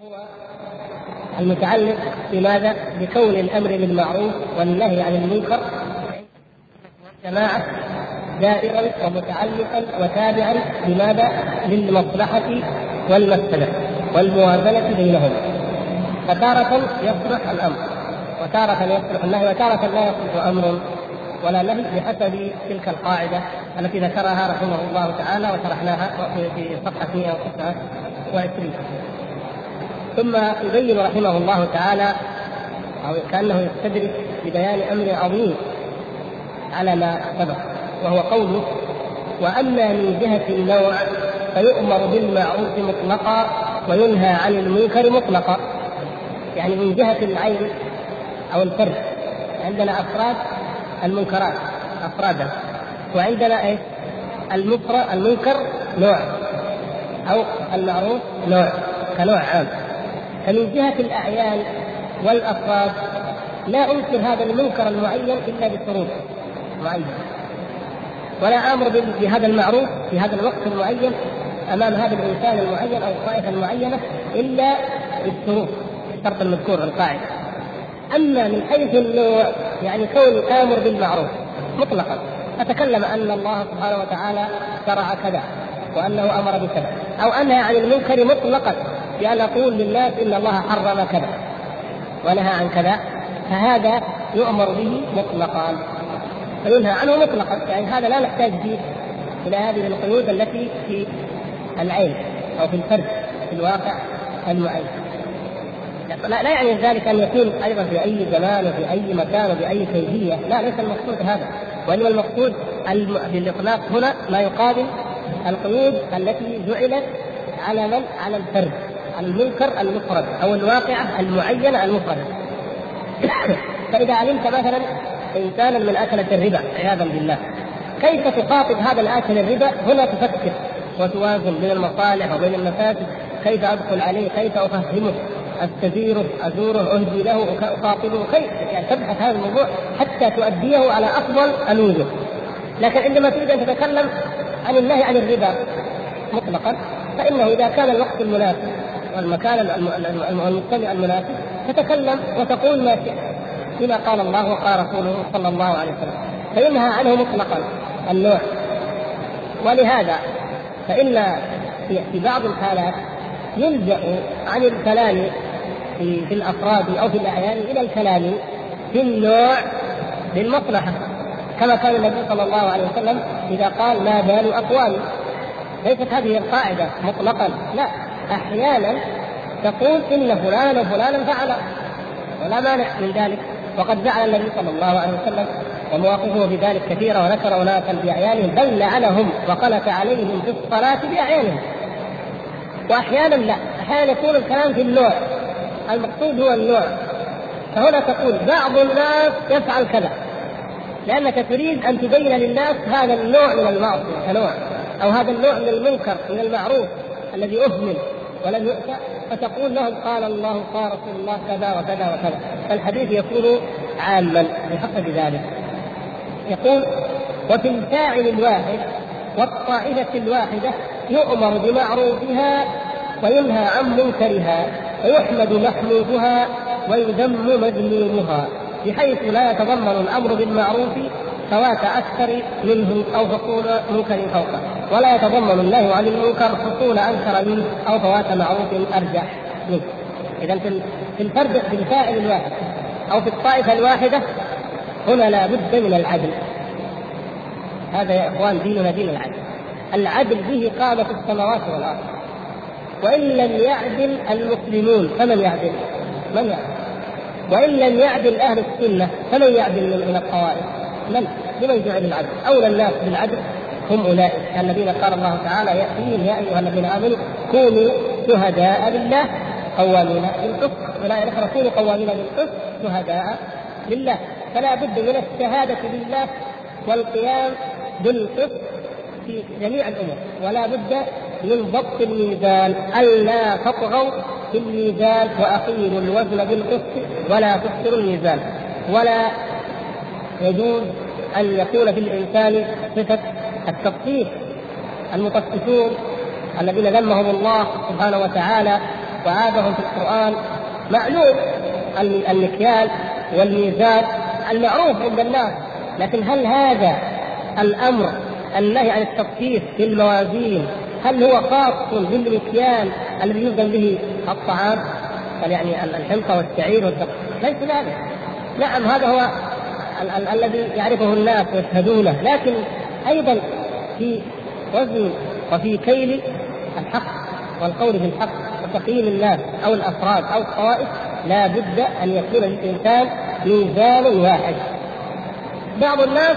هو المتعلق بماذا؟ بكون الأمر بالمعروف والنهي عن المنكر جماعة دائرا ومتعلقا وتابعا لماذا؟ للمصلحة والمفسده والموازنة بينهما فتارة يصلح الأمر وتارة يصلح النهي وتارة لا يصلح أمر ولا نهي بحسب تلك القاعدة التي ذكرها رحمه الله تعالى وشرحناها في صفحة 129 ثم يبين رحمه الله تعالى أو كأنه يستدرك ببيان أمر عظيم على ما سبق وهو قوله وأما من جهة النوع فيؤمر بالمعروف مطلقا وينهى عن المنكر مطلقا يعني من جهة العين أو الفرد عندنا أفراد المنكرات أفرادا وعندنا إيش؟ المنكر نوع أو المعروف نوع كنوع عام فمن جهة الأعيان والأفراد لا أنكر هذا المنكر المعين إلا بشروط معينة ولا آمر بهذا المعروف في هذا الوقت المعين أمام هذا الإنسان المعين أو الطائفة المعينة إلا بالشروط الشرط المذكور في القاعدة. أما من حيث النوع يعني كون آمر بالمعروف مطلقا أتكلم أن الله سبحانه وتعالى شرع كذا وأنه أمر بكذا أو أنهى عن المنكر مطلقا. بأن أقول للناس إن الله حرم كذا ونهى عن كذا فهذا يؤمر به مطلقا. فينهى عنه مطلقا يعني هذا لا نحتاج فيه إلى هذه القيود التي في العين أو في الفرد في الواقع المعين. لا, لا يعني ذلك أن يكون أيضا في أي زمان وفي أي مكان وباي كيفية، لا ليس المقصود هذا، وإنما المقصود بالإطلاق هنا ما يقابل القيود التي جعلت على من؟ على الفرد. المنكر المفرد أو الواقعه المعينه المفرده. فإذا علمت مثلا انسانا من أكلة الربا عياذا بالله. كيف تخاطب هذا الأكل الربا؟ هنا تفكر وتوازن بين المصالح وبين المفاسد. كيف أدخل عليه؟ كيف أفهمه؟ أستزيره؟ أزوره؟ أهدي له؟ أخاطبه؟ كيف؟ يعني تبحث هذا الموضوع حتى تؤديه على أفضل الوجه لكن عندما تريد أن تتكلم عن النهي عن الربا مطلقا فإنه إذا كان الوقت المناسب والمكان المجتمع المناسب تتكلم وتقول ما شئت. بما قال الله وقال رسوله صلى الله عليه وسلم. فينهى عنه مطلقا النوع ولهذا فإن في بعض الحالات يلجأ عن الكلام في, في الأفراد أو في الأعيان إلى الكلام في النوع للمصلحة كما كان النبي صلى الله عليه وسلم إذا قال ما بال أقوال. ليست هذه القاعدة مطلقا لا. أحيانا تقول إن فلان وفلانا فعل ولا مانع من ذلك. وقد جعل النبي صلى الله عليه وسلم ومواقفه في ذلك كثيرة وذكر اناسا بأعيانهم بل لعنهم وقلت عليهم في الصلاة بأعيانهم. وأحيانا لا أحيانا يكون الكلام في النوع المقصود هو النوع. فهنا تقول بعض الناس يفعل كذا لأنك تريد أن تبين للناس هذا النوع من المعصية كنوع أو هذا النوع من المنكر من المعروف الذي أهمل. ولم يؤتى فتقول لهم قال الله قال رسول الله كذا وكذا وكذا. فالحديث يكون عاما بحسب ذلك. يقول وفي الفاعل الواحد والطائفة الواحدة يؤمر بمعروفها وينهى عن منكرها ويحمد محمودها ويذم مذمومها بحيث لا يتضمن الأمر بالمعروف فوات أكثر منه أو حصول منكر فوقه ولا يتضمن النهي عن المنكر حصول أنكر منه أو فوات معروف أرجح منه اذا في الفرد في الفاعل الواحد أو في الطائفة الواحدة هنا لا بد من العدل هذا يا إخوان ديننا دين العدل العدل به قامت السماوات والأرض وإن لم يعدل المسلمون فمن يعدل؟ من يعدل؟ وإن لم يعدل أهل السنة فمن يعدل من الطوائف؟ من؟ لمن جعل العدل؟ أولى الناس بالعدل هم أولئك الذين قال الله تعالى يأتيهم يا أيها الذين آمنوا كونوا شهداء لله قوامين بالقسط الاخرى كونوا قوامين بالقسط شهداء لله فلا بد من الشهادة لله والقيام بالقسط في جميع الأمور ولا بد من ضبط الميزان الا تطغوا في الميزان وأقيموا الوزن بالقسط ولا تخسروا الميزان ولا يجوز أن يكون في الإنسان صفة التطفيف المطففون الذين ذمهم الله سبحانه وتعالى وعادهم في القرآن معلوم المكيال والميزان المعروف عند الناس. لكن هل هذا الأمر النهي عن التطفيف في الموازين هل هو خاص بالمكيال الذي يوزن به الطعام؟ يعني الحنطة والشعير والدقيق ليس ذلك. نعم هذا هو ال- ال- الذي يعرفه الناس ويشهدونه. لكن أيضا في وزن وفي كيل الحق والقول بالحق وتقييم الناس أو الأفراد أو الطوائف لا بد أن يكون للانسان ميزان واحد. بعض الناس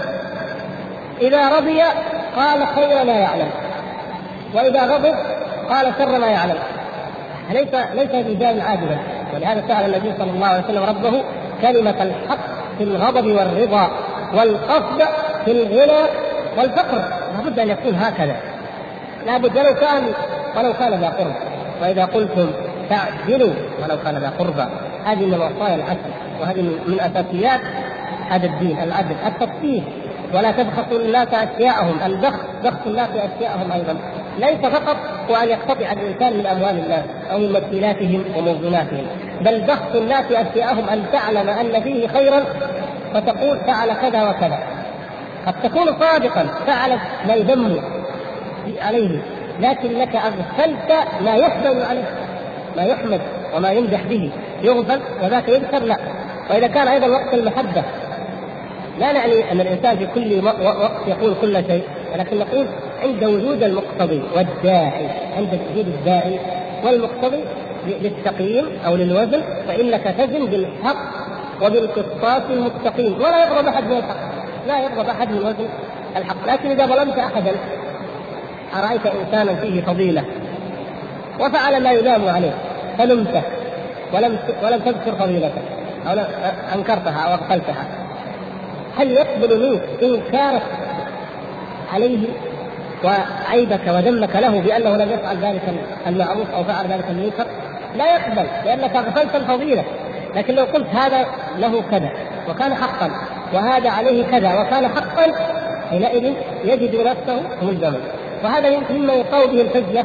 إذا رضي قال خير ما يعلم وإذا غضب قال شر ما يعلم. ليس ليس ميزان عادلا ولهذا سأل النبي صلى الله عليه وسلم ربه كلمة الحق في الغضب والرضا والقصد في الغنى والفقر. لابد أن يكون هكذا. لابد ولو كان ولو كان ذا قرب. واذا قلتم تعدلوا ولو كان ذا قربى هذه من وصايا العدل وهذه من أساسيات هذا الدين العدل التطبيق ولا تبخسوا الناس أشياءهم. البخس بخس الناس أشياءهم أيضا. ليس فقط هو أن يقتطع الإنسان من أموال الناس أو من مكيلاتهم وموزوناتهم بل بخس الناس أشياءهم أن تعلم أن فيه خيرا فتقول فعل كذا وكذا. قد تكون صادقا فعلت ما يذم عليه لكنك أغفلت ما يحمد عليه ما يحمد وما يمدح به. يغفل وذاك يذكر لا. وإذا كان أيضا وقت المحبة لا نعني أن الإنسان في كل وقت يقول كل شيء ولكن نقول عند وجود المقتضي والداعي عند وجود الداعي والمقتضي للتقييم أو للوزن فإنك تزن بالحق وبالقسطاس المستقيم. ولا يغضب أحد من الحق لا يغضب أحد من وزن الحق. لكن إذا ظلمت أحدا أرأيت إنسانا فيه فضيلة؟ وفعل ما يلام عليه فلمته ولم ولم تذكر فضيلته أو أنكرتها أو أغفلتها. هل يقبل منك انكارك عليه وعيبك وذمك له بأنه لم يفعل ذلك المعروف أو فعل ذلك المنكر؟ لا يقبل لأنك اغفلت الفضيله لكن لو قلت هذا له كذا وكان حقا وهذا عليه كذا وكان حقا حينئذ يجد نفسه ملزما. وهذا يمكن مما يقوي به الحجه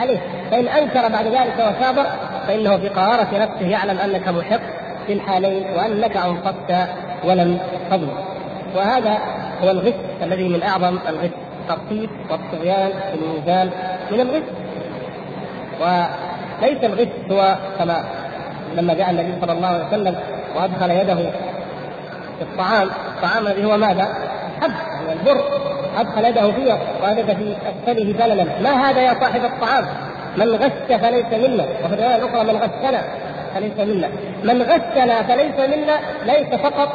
عليه. فإن أنكر بعد ذلك وثابر فإنه في قرارة نفسه يعلم أنك محق في الحالين وأنك انفقت ولم تظلم وهذا هو الغش الذي من أعظم الغش التخطيط والطغيان في الميزان من الغش. وليس الغش هو كما لما جاء النبي صلى الله عليه وسلم وأدخل يده في الطعام. الطعام الذي هو ماذا؟ حب يعني البر. أدخل يده فيه ووجد في أسفله بللا ما هذا يا صاحب الطعام؟ من غش فليس منا. وفي الرواية الأخرى من غشنا فليس منا. من غشنا فليس منا ليس فقط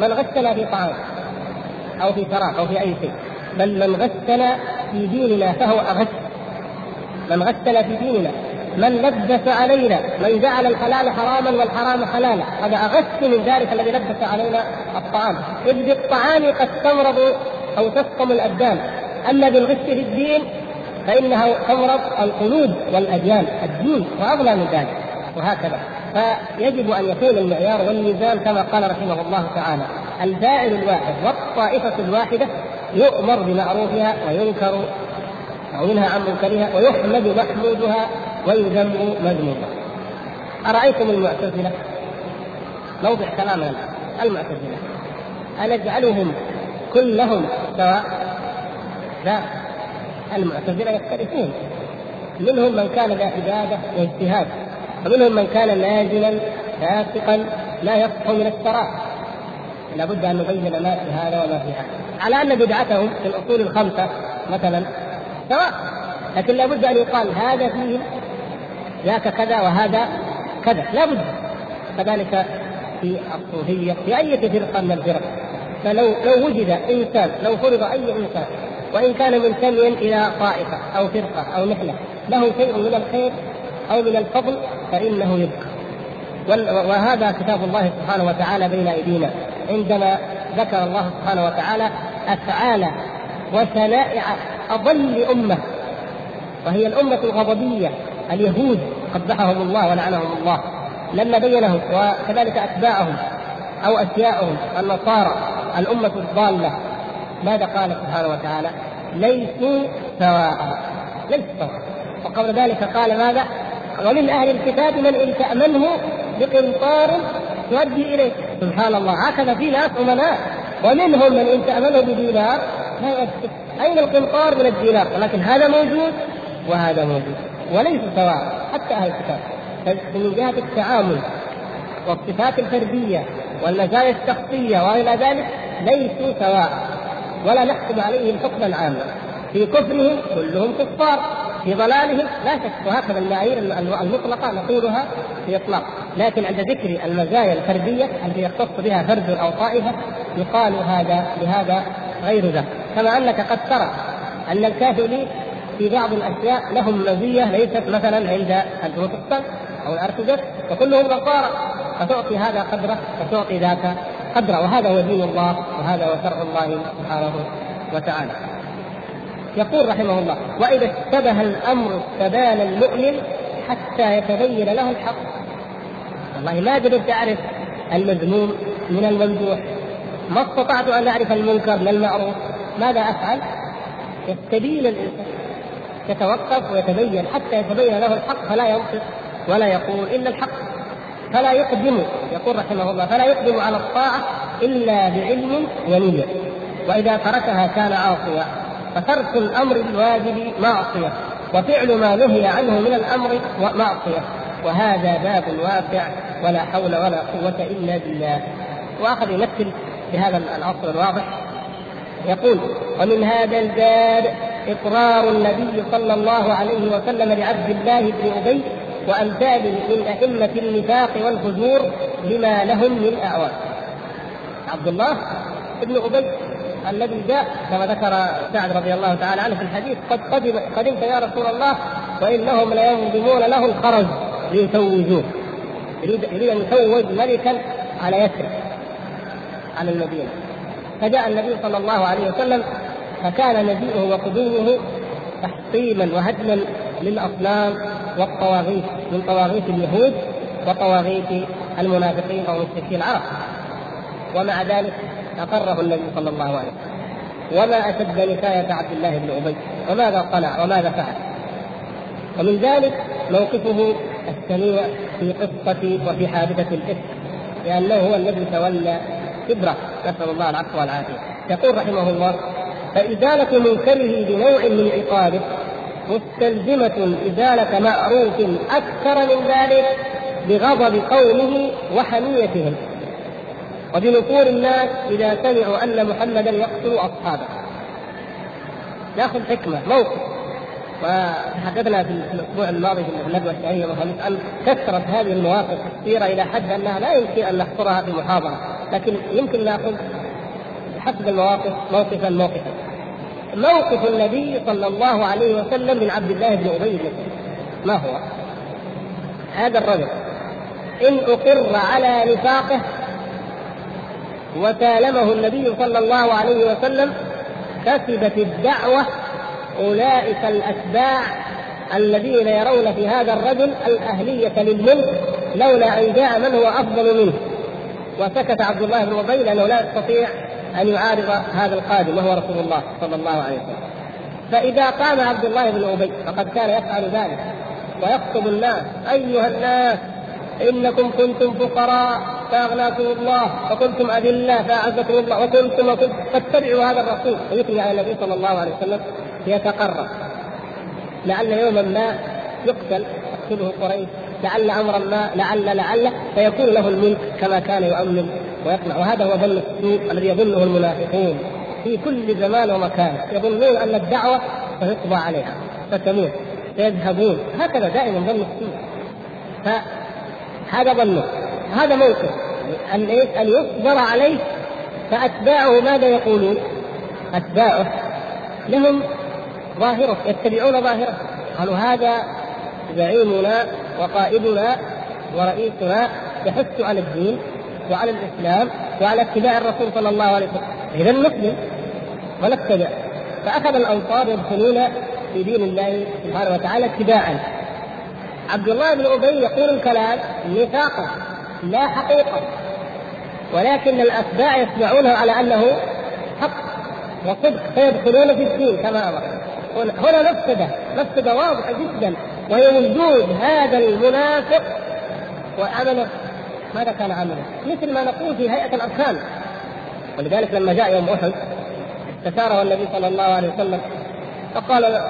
من غشنا في طعام أو في شراب أو في أي شيء بل من غشنا في ديننا فهو اغش من غشنا في ديننا من لبس علينا من جعل الحلال حراما والحرام حلالا هذا اغش من ذلك الذي لبس علينا الطعام. إذ بالطعام قد تمرض أو تسقم الأبدان. أما بالغش في الدين فانها تمرض القلوب والأديان الدين وأغلى من ذلك. وهكذا. فيجب أن يكون المعيار والميزان كما قال رحمه الله تعالى. الفاعل الواحد والطائفة الواحدة يؤمر بمعروفها وينكر أو عن منكرها ويحمد محمودها ويذم مذمومها. أرأيتم المعتزلة؟ موضع كلامنا الآن. المعتزلة. أنجعلهم كلهم سواء؟ لا. المعتزلة يختلفون. منهم من كان ذا عبادة واجتهاد. ومنهم من كان نازلا فاسقا لا يصح من الشراب لابد أن نبين ما في هذا وما في هذا. على أن بدعتهم في الأصول الخمسة مثلا سواء لكن لابد أن يقال هذا فيه ذاك كذا وهذا كذا. لابد كذلك في الصوفية في أي فرقة من الفرق. فلو لو وجد إنسان لو فرض أي إنسان وإن كان منتميا إلى طائفة أو فرقة أو نحلة له شيء من الخير أو من الفضل فإنه يبقى. وهذا كتاب الله سبحانه وتعالى بين أيدينا. عندما ذكر الله سبحانه وتعالى أفعال وشنائع أضل أمة وهي الأمة الغضبية اليهود قبحهم الله ولعنهم الله. لما بينهم وكذلك أتباعهم أو أشياءهم النصارى الأمة الضالة ماذا قال سبحانه وتعالى؟ ليسوا سواء. ليسوا سواء. وقبل ذلك قال ماذا؟ ومن أهل الكتاب من إن تأمنه بقنطار تؤدي اليه سبحان الله. هكذا في ناس أمناء. ومنهم من إن تأمنه بدينار. لا يؤدي أين القنطار من الدينار؟ ولكن هذا موجود وهذا موجود. وليس سواء. حتى أهل الكتاب. من جهة التعامل والصفات الفردية والمزايا الشخصية وإلى ذلك ليسوا سواء. ولا نحكم عليهم حكما عاما. في كفرهم كلهم كفار. في ضلالهم لا شك. وهكذا المعايير المطلقة نقولها في اطلاق لكن عند ذكر المزايا الفردية التي يختص بها فرد أو طائفه يقال هذا لهذا غير ذاك كما أنك قد ترى أن الكاثوليك في بعض الأشياء لهم مزية ليست مثلا عند البروتستانت أو الأرثوذكس وكلهم نصارى فتعطي هذا قدره وتعطي ذاك قدره. وهذا هو دين الله وهذا هو شرع الله سبحانه وتعالى. يقول رحمه الله: وإذا اشتبه الأمر استبان المؤمن حتى يتبين له الحق. والله ما قدرت أعرف المذموم من الممدوح ما استطعت أن أعرف المنكر من المعروف ماذا أفعل؟ يستبين الإنسان يتوقف ويتبين حتى يتبين له الحق فلا ينطق ولا يقول الا الحق فلا يقدم يقول رحمه الله فلا يقدم على الطاعة إلا بعلم ونية وإذا تركها كان عاصيا فترك الأمر الواجب معصية وفعل ما نهي عنه من الأمر معصية. وهذا باب واسع ولا حول ولا قوة إلا بالله. وأخذ يمثل بهذا العصر الواضح. يقول ومن هذا الباب إقرار النبي صلى الله عليه وسلم لعبد الله بن أبي وأمثاله من أئمة النفاق والفجور لما لهم من اعوان. عبد الله بن أبي الذي جاء كما ذكر سعد رضي الله تعالى عنه في الحديث قد قدم قدمت يا رسول الله وانهم لينظمون له الخرج ليتوجوه. يريد يريد أن يتوج ملكا على يثرب على المدينة. فجاء النبي صلى الله عليه وسلم فكان مجيئه وقدومه تحطيما وهدما للأصنام والطواغيت من طواغيت اليهود وطواغيت المنافقين أو مشركي العرب. ومع ذلك أقره النبي صلى الله عليه وسلم. وما أشد نكاية عبد الله بن أبي؟ وماذا صنع وماذا فعل؟ ومن ذلك موقفه السميع في قصة وفي حادثة الإفك لأنه هو الذي تولى كبره نسأل الله العفو والعافية. يقول رحمه الله فإزالة منكره بنوع من عقابه مستلزمة إزالة معروف أكثر من ذلك بغضب قومه وحميتهم. وبنفور الناس إذا سمعوا أن محمدا يقتل أصحابه. ناخذ حكمة موقف. وتحدثنا في الأسبوع الماضي في الندوة الشهريه مثلا ان كثرت هذه المواقف الكثيره إلى حد أنها لا يمكن أن نحصرها في محاضرة. لكن يمكن نأخذ حسب المواقف موقفا موقفا. موقف النبي صلى الله عليه وسلم من عبد الله بن أبي بن ما هو؟ هذا الرجل. إن أقر على نفاقه وسالمه النبي صلى الله عليه وسلم كسبت الدعوة أولئك الأتباع الذين يرون في هذا الرجل الأهلية للملك لولا أن جاء من هو أفضل منه. وسكت عبد الله بن أبي لأنه لا يستطيع أن يعارض هذا القادم وهو رسول الله صلى الله عليه وسلم. فإذا قام عبد الله بن أبي فقد كان يفعل ذلك ويخطب الناس أيها الناس إنكم كنتم فقراء. فأغناكم الله وكنتم أذلة فأعزكم الله وكنتم وكنتم فاتبعوا هذا الرسول ويثني على النبي صلى الله عليه وسلم يتقرب لعل يوما ما يقتل تقتله قريش. لعل أمرا ما لعل لعل فيكون له الملك كما كان يؤمن ويقنع. وهذا هو ظن السوء الذي يظنه المنافقون في كل زمان ومكان. يظنون أن الدعوة ستقضى عليها ستموت سيذهبون. هكذا دائما ظن السوء. فهذا ظنه. هذا موقف. أن إيش؟ أن يصبر عليه فأتباعه ماذا يقولون؟ أتباعه. لهم ظاهرة يتبعون ظاهرة. قالوا هذا زعيمنا وقائدنا ورئيسنا يحث على الدين وعلى الإسلام وعلى اتباع الرسول صلى الله عليه وسلم. اذا نسلم ونتبع. فأخذ الأنصار يدخلون في دين الله سبحانه وتعالى اتباعا. عبد الله بن أبي يقول الكلام نفاقا. لا حقيقة ولكن الأتباع يتبعونه على أنه حق وصدق فيدخلون في الدين كما أمر هنا مفسدة مفسدة واضحة جدا وهي وجود هذا المنافق وعمله ماذا كان عمله؟ مثل ما نقول في هيئة الأركان ولذلك لما جاء يوم أحد استشاره النبي صلى الله عليه وسلم فقال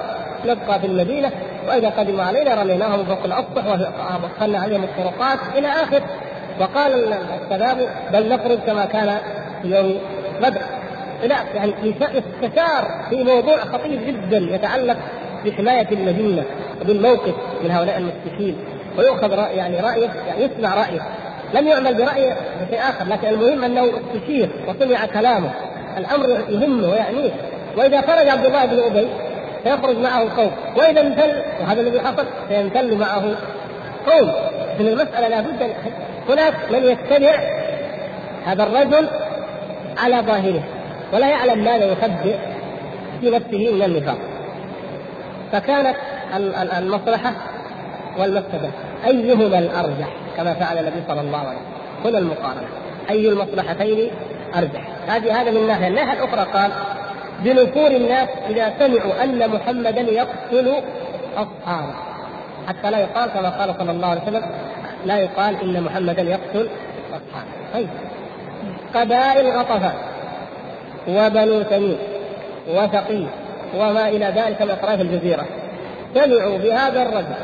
نبقى في المدينة وإذا قدموا علينا رميناهم فوق الأسطح ودخلنا عليهم الطرقات إلى آخر وقال الشباب بل نخرج كما كان يوم بدر. لا يعني استشار في موضوع خطير جدا يتعلق بحماية المدينة وبالموقف من هؤلاء المشركين. ويؤخذ رأي يعني رأيه يعني يسمع رأيه. لم يعمل برأيه شيء آخر لكن المهم أنه استشير وسمع كلامه. الأمر يهمه ويعنيه. وإذا خرج عبد الله بن أبي سيخرج معه قوم. وإذا امتل وهذا الذي حصل سيمتل معه قوم. إذن المسألة لابد هناك من يتبع هذا الرجل على ظاهره ولا يعلم ماذا يخبئ في نفسه من النفاق. فكانت المصلحة والمفسدة أيهما الأرجح؟ كما فعل النبي صلى الله عليه وسلم. هنا المقارنة. أي المصلحتين أرجح؟ هذه هذا من ناحية. الناحية الأخرى قال بنفور الناس إذا سمعوا أن محمدا يقتل أصحابه. حتى لا يقال كما قال صلى الله عليه وسلم لا يقال إن محمدا يقتل أصحابه طيب. قبائل غطفان وبنو تميم وثقيف وما إلى ذلك من أطراف الجزيرة سمعوا بهذا الرجل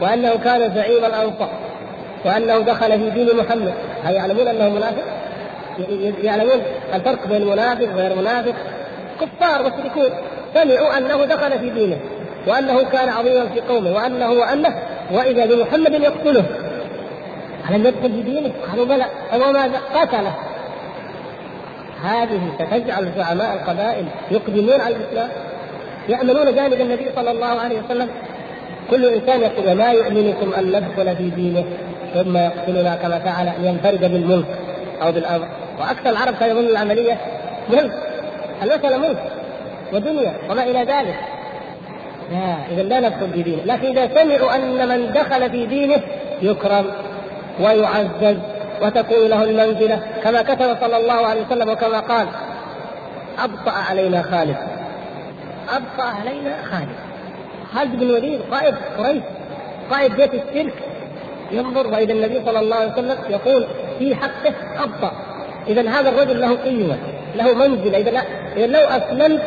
وأنه كان زعيم الأنصار وأنه دخل في دين محمد. هل يعلمون أنه منافق؟ يعلمون الفرق بين منافق وغير منافق. كفار مشركون سمعوا أنه دخل في دينه وأنه كان عظيما في قومه وأنه وأنه وإذا بمحمد يقتله ألم في دينه؟ قالوا بلى. وماذا؟ قتله. هذه ستجعل زعماء القبائل يقدمون على الإسلام. يامنون جانب النبي صلى الله عليه وسلم. كل إنسان يقول وما يؤمنكم أن ندخل في دينه ثم يقتلنا كما فعل أن ينفرد بالملك أو بالامر وأكثر العرب كانوا يظن العملية ملك. المساله ملك ودنيا وما إلى ذلك؟ لا إذا لا ندخل في دينه. لكن إذا سمعوا أن من دخل في دينه يكرم. ويعزز وتكون له المنزلة كما كتب صلى الله عليه وسلم وكما قال أبطأ علينا خالد. أبطأ علينا خالد. خالد بن الوليد قائد قريش قائد بيت الشرك. ينظر وإذا النبي صلى الله عليه وسلم يقول في حقه أبطأ إذا هذا الرجل له قيمة له منزلة. إذا إذا لو أسلمت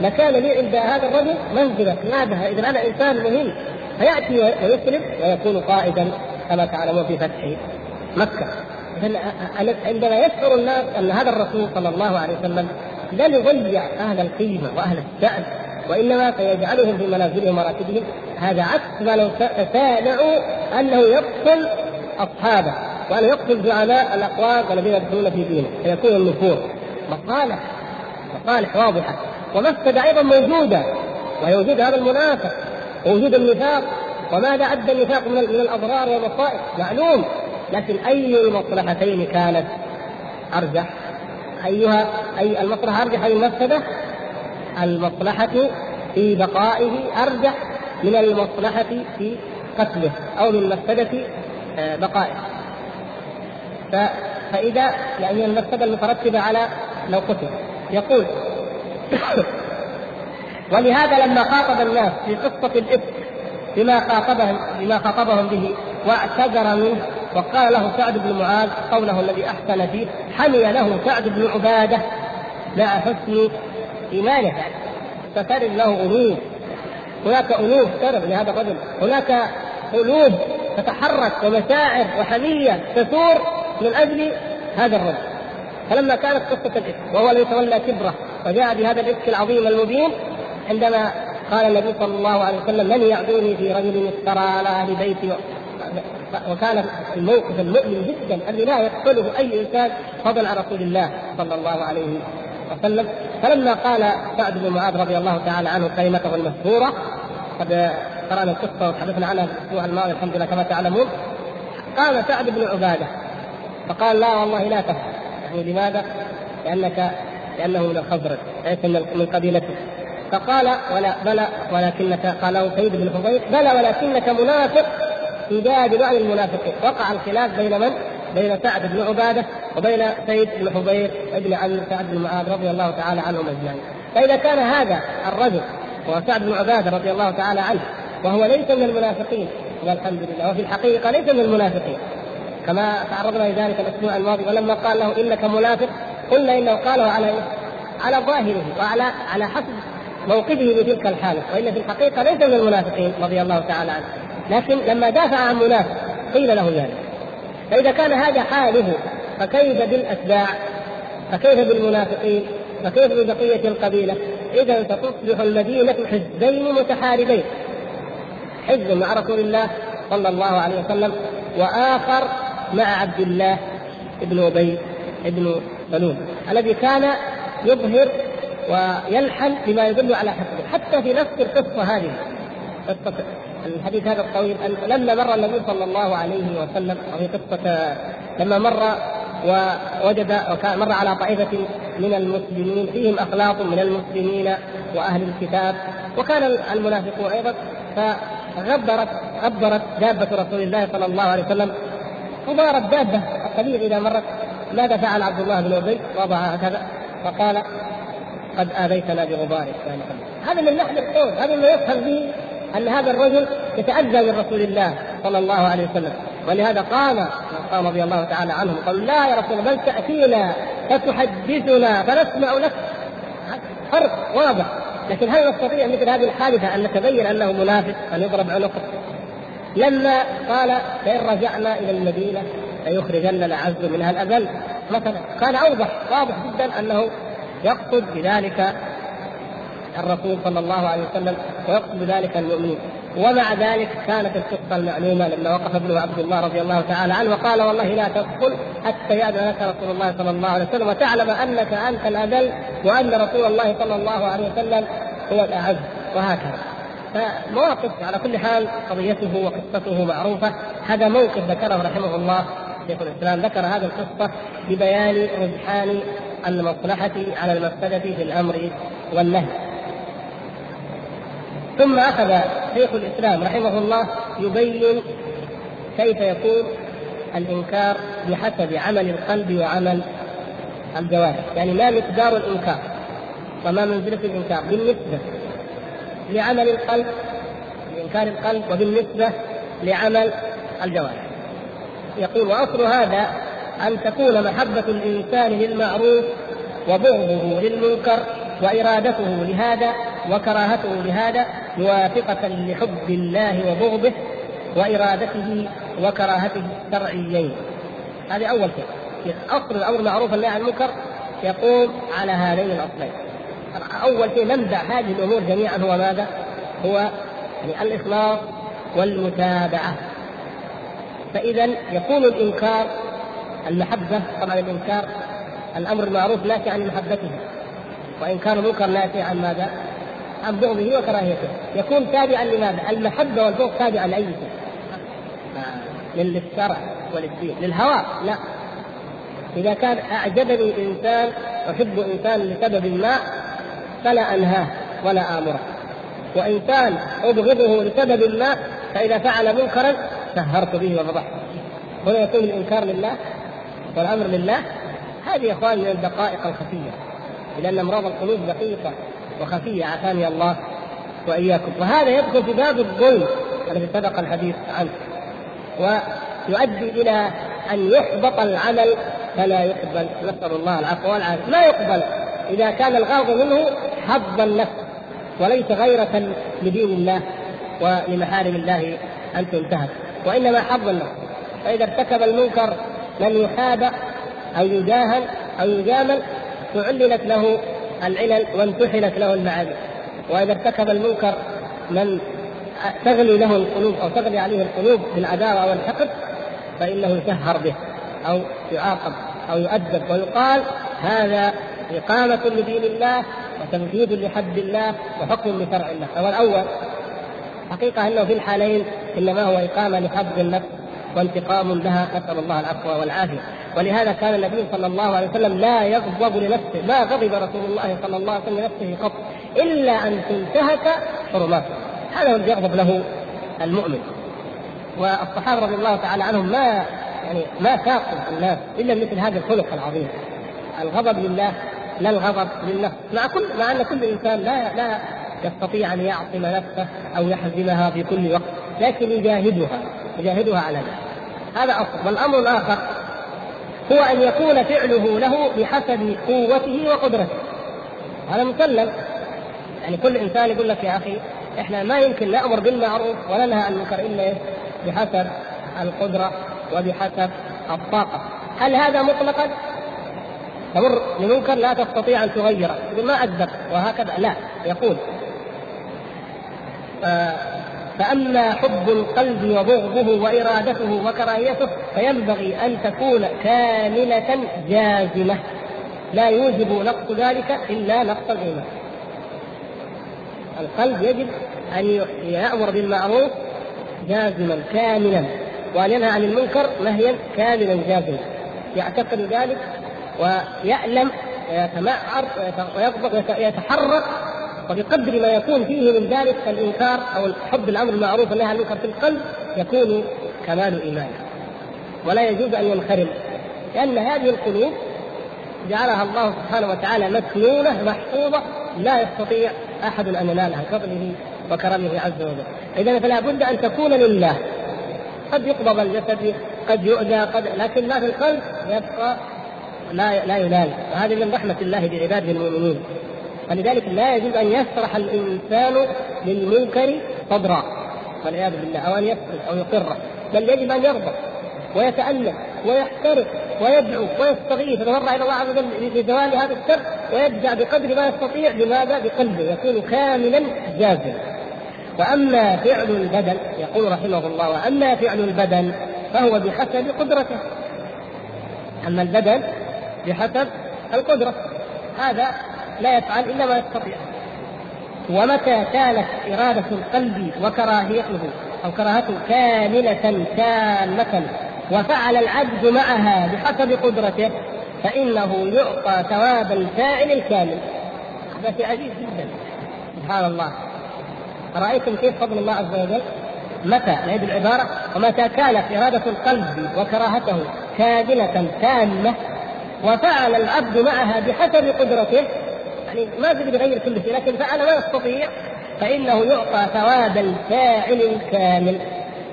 لكان لي عند هذا الرجل منزلة. ماذا إذا أنا إنسان مهم. فيأتي ويسلم ويكون قائدا. كما تعلمون في فتح مكة. عندما يشعر الناس أن هذا الرسول صلى الله عليه وسلم لن يضيع أهل القيمة وأهل الشأن وإنما سيجعلهم في منازلهم ومراتبهم هذا عكس ما لو سامعوا أنه يقتل أصحابه وانه يقتل زعماء الأقوام الذين يدخلون في دينه فيكون النفور. مصالح مصالح واضحة. ومفسده أيضا موجودة وهي وجود هذا المنافق ووجود النفاق. وماذا أدى النفاق من الأضرار والمصائب معلوم لكن أي المصلحتين كانت أرجح؟ أيها أي المصلحة أرجح أي المفسدة؟ المصلحة في بقائه أرجح من المصلحة في قتله أو من مفسدة آه، بقائه. فإذا يعني المفسدة المترتبة على لو قتل يقول ولهذا لما خاطب الناس في قصة الإفك بما خاطبهم بما خاطبهم به واعتذر منه. وقال له سعد بن معاذ قوله الذي أحسن فيه حمي له سعد بن عبادة مع حسن إيمانه. فترد له الوف هناك الوف ترد لهذا الرجل. هناك قلوب تتحرك ومشاعر وحمية تثور من أجل هذا الرجل. فلما كانت قصة الإفك وهو الذي تولى كبره وجاء بهذا الإفك العظيم المبين عندما قال النبي صلى الله عليه وسلم من يعدوني في رجل افترى على أهل بيتي. وكان الموقف المؤلم جدا الذي لا يقبله أي إنسان فضلا عن رسول الله صلى الله عليه وسلم. فلما قال سعد بن معاذ رضي الله تعالى عنه كلمته المشهوره قد قرأنا القصة وتحدثنا عنها في الأسبوع الماضي الحمد لله كما تعلمون. قام سعد بن عبادة فقال لا والله لا تفعل يعني لماذا؟ لانك لأنه من الخزرج ليس من قبيلته فقال ولا بلى ولكنك قال سيد بن حضير بلى ولكنك منافق يجادل عن المنافقين وقع الخلاف بين من؟ بين سعد بن عبادة وبين سيد بن حضير ابن عم سعد بن معاذ رضي الله تعالى عنهم أجمعين. فإذا كان هذا الرجل وهو سعد بن عبادة رضي الله تعالى عنه وهو ليس من المنافقين والحمد لله وفي الحقيقة ليس من المنافقين كما تعرضنا لذلك الأسبوع الماضي ولما قال له إنك منافق قلنا إنه قاله على إيه؟ على ظاهره وعلى على حسب موقفه بتلك الحالة والا في الحقيقة ليس من المنافقين رضي الله تعالى عنه لكن لما دافع عن منافق قيل له ذلك. فإذا كان هذا حاله فكيف بالأتباع؟ فكيف بالمنافقين؟ فكيف ببقية القبيلة؟ إذا ستصبح المدينة حزبين متحاربين. حزب مع رسول الله صلى الله عليه وسلم وآخر مع عبد الله بن أبي بن سلول الذي كان يظهر ويلحن بما يدل على حقه حتى في نفس القصة هذه قصة الحديث هذا الطويل أن لما مر النبي صلى الله عليه وسلم في قصة لما مر ووجد وكان مر على طائفة من المسلمين فيهم اخلاق من المسلمين وأهل الكتاب وكان المنافقون أيضا فغبرت غبرت دابة رسول الله صلى الله عليه وسلم فضارت دابة القليل إذا مرت ماذا فعل عبد الله بن أبي؟ وضعها هكذا فقال قد اذيتنا بغبارك يا محمد هذا من لحن القول هذا ما يفهم به أن هذا الرجل يتأذى من رسول الله صلى الله عليه وسلم. ولهذا قام قام رضي الله تعالى عنهم قال لا يا رسول الله بل تأتينا فتحدثنا فنسمع لك. فرق واضح. لكن هل نستطيع مثل هذه الحادثة أن نتبين أنه منافق أن يضرب عنقه؟ لما قال فإن رجعنا إلى المدينة ليخرجن العز منها الأذل. مثلا كان أوضح واضح جدا أنه يقصد بذلك الرسول صلى الله عليه وسلم ويقصد بذلك المؤمنين. ومع ذلك كانت القصة المعلومه لما وقف ابن عبد الله رضي الله تعالى عنه وقال والله لا تدخل حتى يأذن لك رسول الله صلى الله عليه وسلم وتعلم أنك أنت الأذل وأن رسول الله صلى الله عليه وسلم هو الأعز. وهكذا. فمواقف على كل حال قضيته وقصته معروفة. هذا موقف ذكره رحمه الله شيخ الإسلام. ذكر هذه القصة لبيان رجحان المصلحة على المفسدة في الأمر والنهي. ثم أخذ شيخ الإسلام رحمه الله يبين كيف يكون الإنكار بحسب عمل القلب وعمل الجوارح، يعني ما مقدار الإنكار وما منزلة الإنكار بالنسبة لعمل القلب لإنكار القلب وبالنسبة لعمل الجوارح. يقول وأصل هذا أن تكون محبة الإنسان للمعروف وبغضه للمنكر وإرادته لهذا وكراهته لهذا موافقة لحب الله وبغضه وإرادته وكراهته الشرعيين. هذه أول شيء. اصل الأمر معروف والنهي عن المنكر يقوم على هذين الأصلين. أول شيء منبع هذه الأمور جميعا هو ماذا؟ هو الإخلاص والمتابعة فإذا يكون الإنكار المحبة طبعا الإنكار الأمر المعروف ناتي عن محبته وإنكار المنكر ناتي عن ماذا؟ عن بغضه وكراهيته. يكون تابعا لماذا؟ المحبة والبغض تابعا لأي شيء للشرع وللدين للهوى لا. إذا كان أعجبني إنسان أحب إنسان لسبب ما فلا أنهاه ولا آمره. وإنسان أبغضه لسبب ما فإذا فعل منكرا سهرت به وفضحت. هنا يكون الإنكار لله والامر لله هذه يا اخوان من الدقائق الخفية. لأن امراض القلوب دقيقة وخفية عافاني الله وإياكم. وهذا يدخل في باب الظلم الذي سبق الحديث عنه. ويؤدي إلى أن يحبط العمل فلا يقبل. نسأل الله العفو والعافية. لا يقبل؟ إذا كان الغرض منه حظ النفس وليس غيرة لدين الله ولمحارم الله ان تنتهك وإنما حظ النفس. فإذا ارتكب المنكر لم يحاب أو يجاهل أو يجامل فعللت له العلل وانتحلت له المعاني. وإذا ارتكب المنكر من تغلي له القلوب أو تغلي عليه القلوب بالعداوة والحقد فإنه يسهر به أو يعاقب أو يؤدب ويقال هذا إقامة لدين الله وتنفيذ لحد الله وحكم لشرع الله. هو الأول. حقيقة أنه في الحالين إنما هو إقامة لحظ النفس. وانتقام لها نسأل الله العفو والعافية. ولهذا كان النبي صلى الله عليه وسلم لا يغضب لنفسه ما غضب رسول الله صلى الله عليه وسلم لنفسه قط إلا أن تنتهك حرماته هذا هو الذي يغضب له المؤمن. والصحابة رضي الله تعالى عنهم ما يعني ما ساقوا الناس إلا مثل هذا الخلق العظيم. الغضب لله لا الغضب للنفس. مع كل مع أن كل إنسان لا لا يستطيع أن يعصم نفسه أو يحزمها في كل وقت لكن يجاهدها يجاهدها على ذلك هذا أصل والأمر الآخر هو أن يكون فعله له بحسب قوته وقدرته. هذا مسلم يعني كل إنسان يقول لك يا أخي إحنا ما يمكن نأمر بالمعروف وننهى عن المنكر إلا بحسب القدرة وبحسب الطاقة. هل هذا مطلقا؟ تمر لمنكر لا تستطيع أن تغيره. ما أقدر وهكذا. لا يقول. فأما حب القلب وبغضه وإرادته وكراهيته فينبغي أن تكون كاملة جازمة. لا يوجب نقص ذلك إلا نقص الإيمان. القلب يجب أن يأمر بالمعروف جازما كاملا وأن ينهى عن المنكر نهيا كاملا جازما. يعتقد ذلك ويألم ويتمعر ويغضب ويتحرك وبقدر ما يكون فيه من ذلك الإنكار أو حب الأمر بالمعروف والنهي عن المنكر في القلب يكون كمال ايمان ولا يجوز أن ينخرم لأن هذه القلوب جعلها الله سبحانه وتعالى مكنونة محفوظة لا يستطيع أحد أن ينالها بفضله وكرمه عز وجل. اذا فلا بد أن تكون لله. قد يقبض الجسد قد يؤذى قد لكن ما في القلب يبقى لا لا ينال. وهذه من رحمة الله بعباده المؤمنين. ولذلك لا يجوز أن يسرح الإنسان للمنكر صدرا والعياذ بالله أو أن يسكت أو يقره بل يجب أن يغضب ويتألم ويحترق ويدعو ويستغيث ويتضرع إلى الله عز وجل لزوال هذا الشر ويدفع بقدر ما يستطيع بماذا؟ بقلبه يكون كاملا جازما. وأما فعل البدن يقول رحمه الله وأما فعل البدن فهو بحسب قدرته. أما البدن بحسب القدرة هذا لا يفعل إلا ما يستطيع. ومتى كانت إرادة القلب وكراهيته أو كراهته كاملة تامة وفعل العبد معها بحسب قدرته فإنه يعطى ثواب الفاعل الكامل. هذا شيء عجيب جدا. سبحان الله. أرأيتم كيف فضل الله عز وجل؟ متى؟ نعيد العبارة. ومتى كانت إرادة القلب وكراهته كاملة تامة وفعل العبد معها بحسب قدرته يعني ما تقدر يغير كل شيء لكن فعل ما يستطيع فإنه يعطى ثواب الفاعل الكامل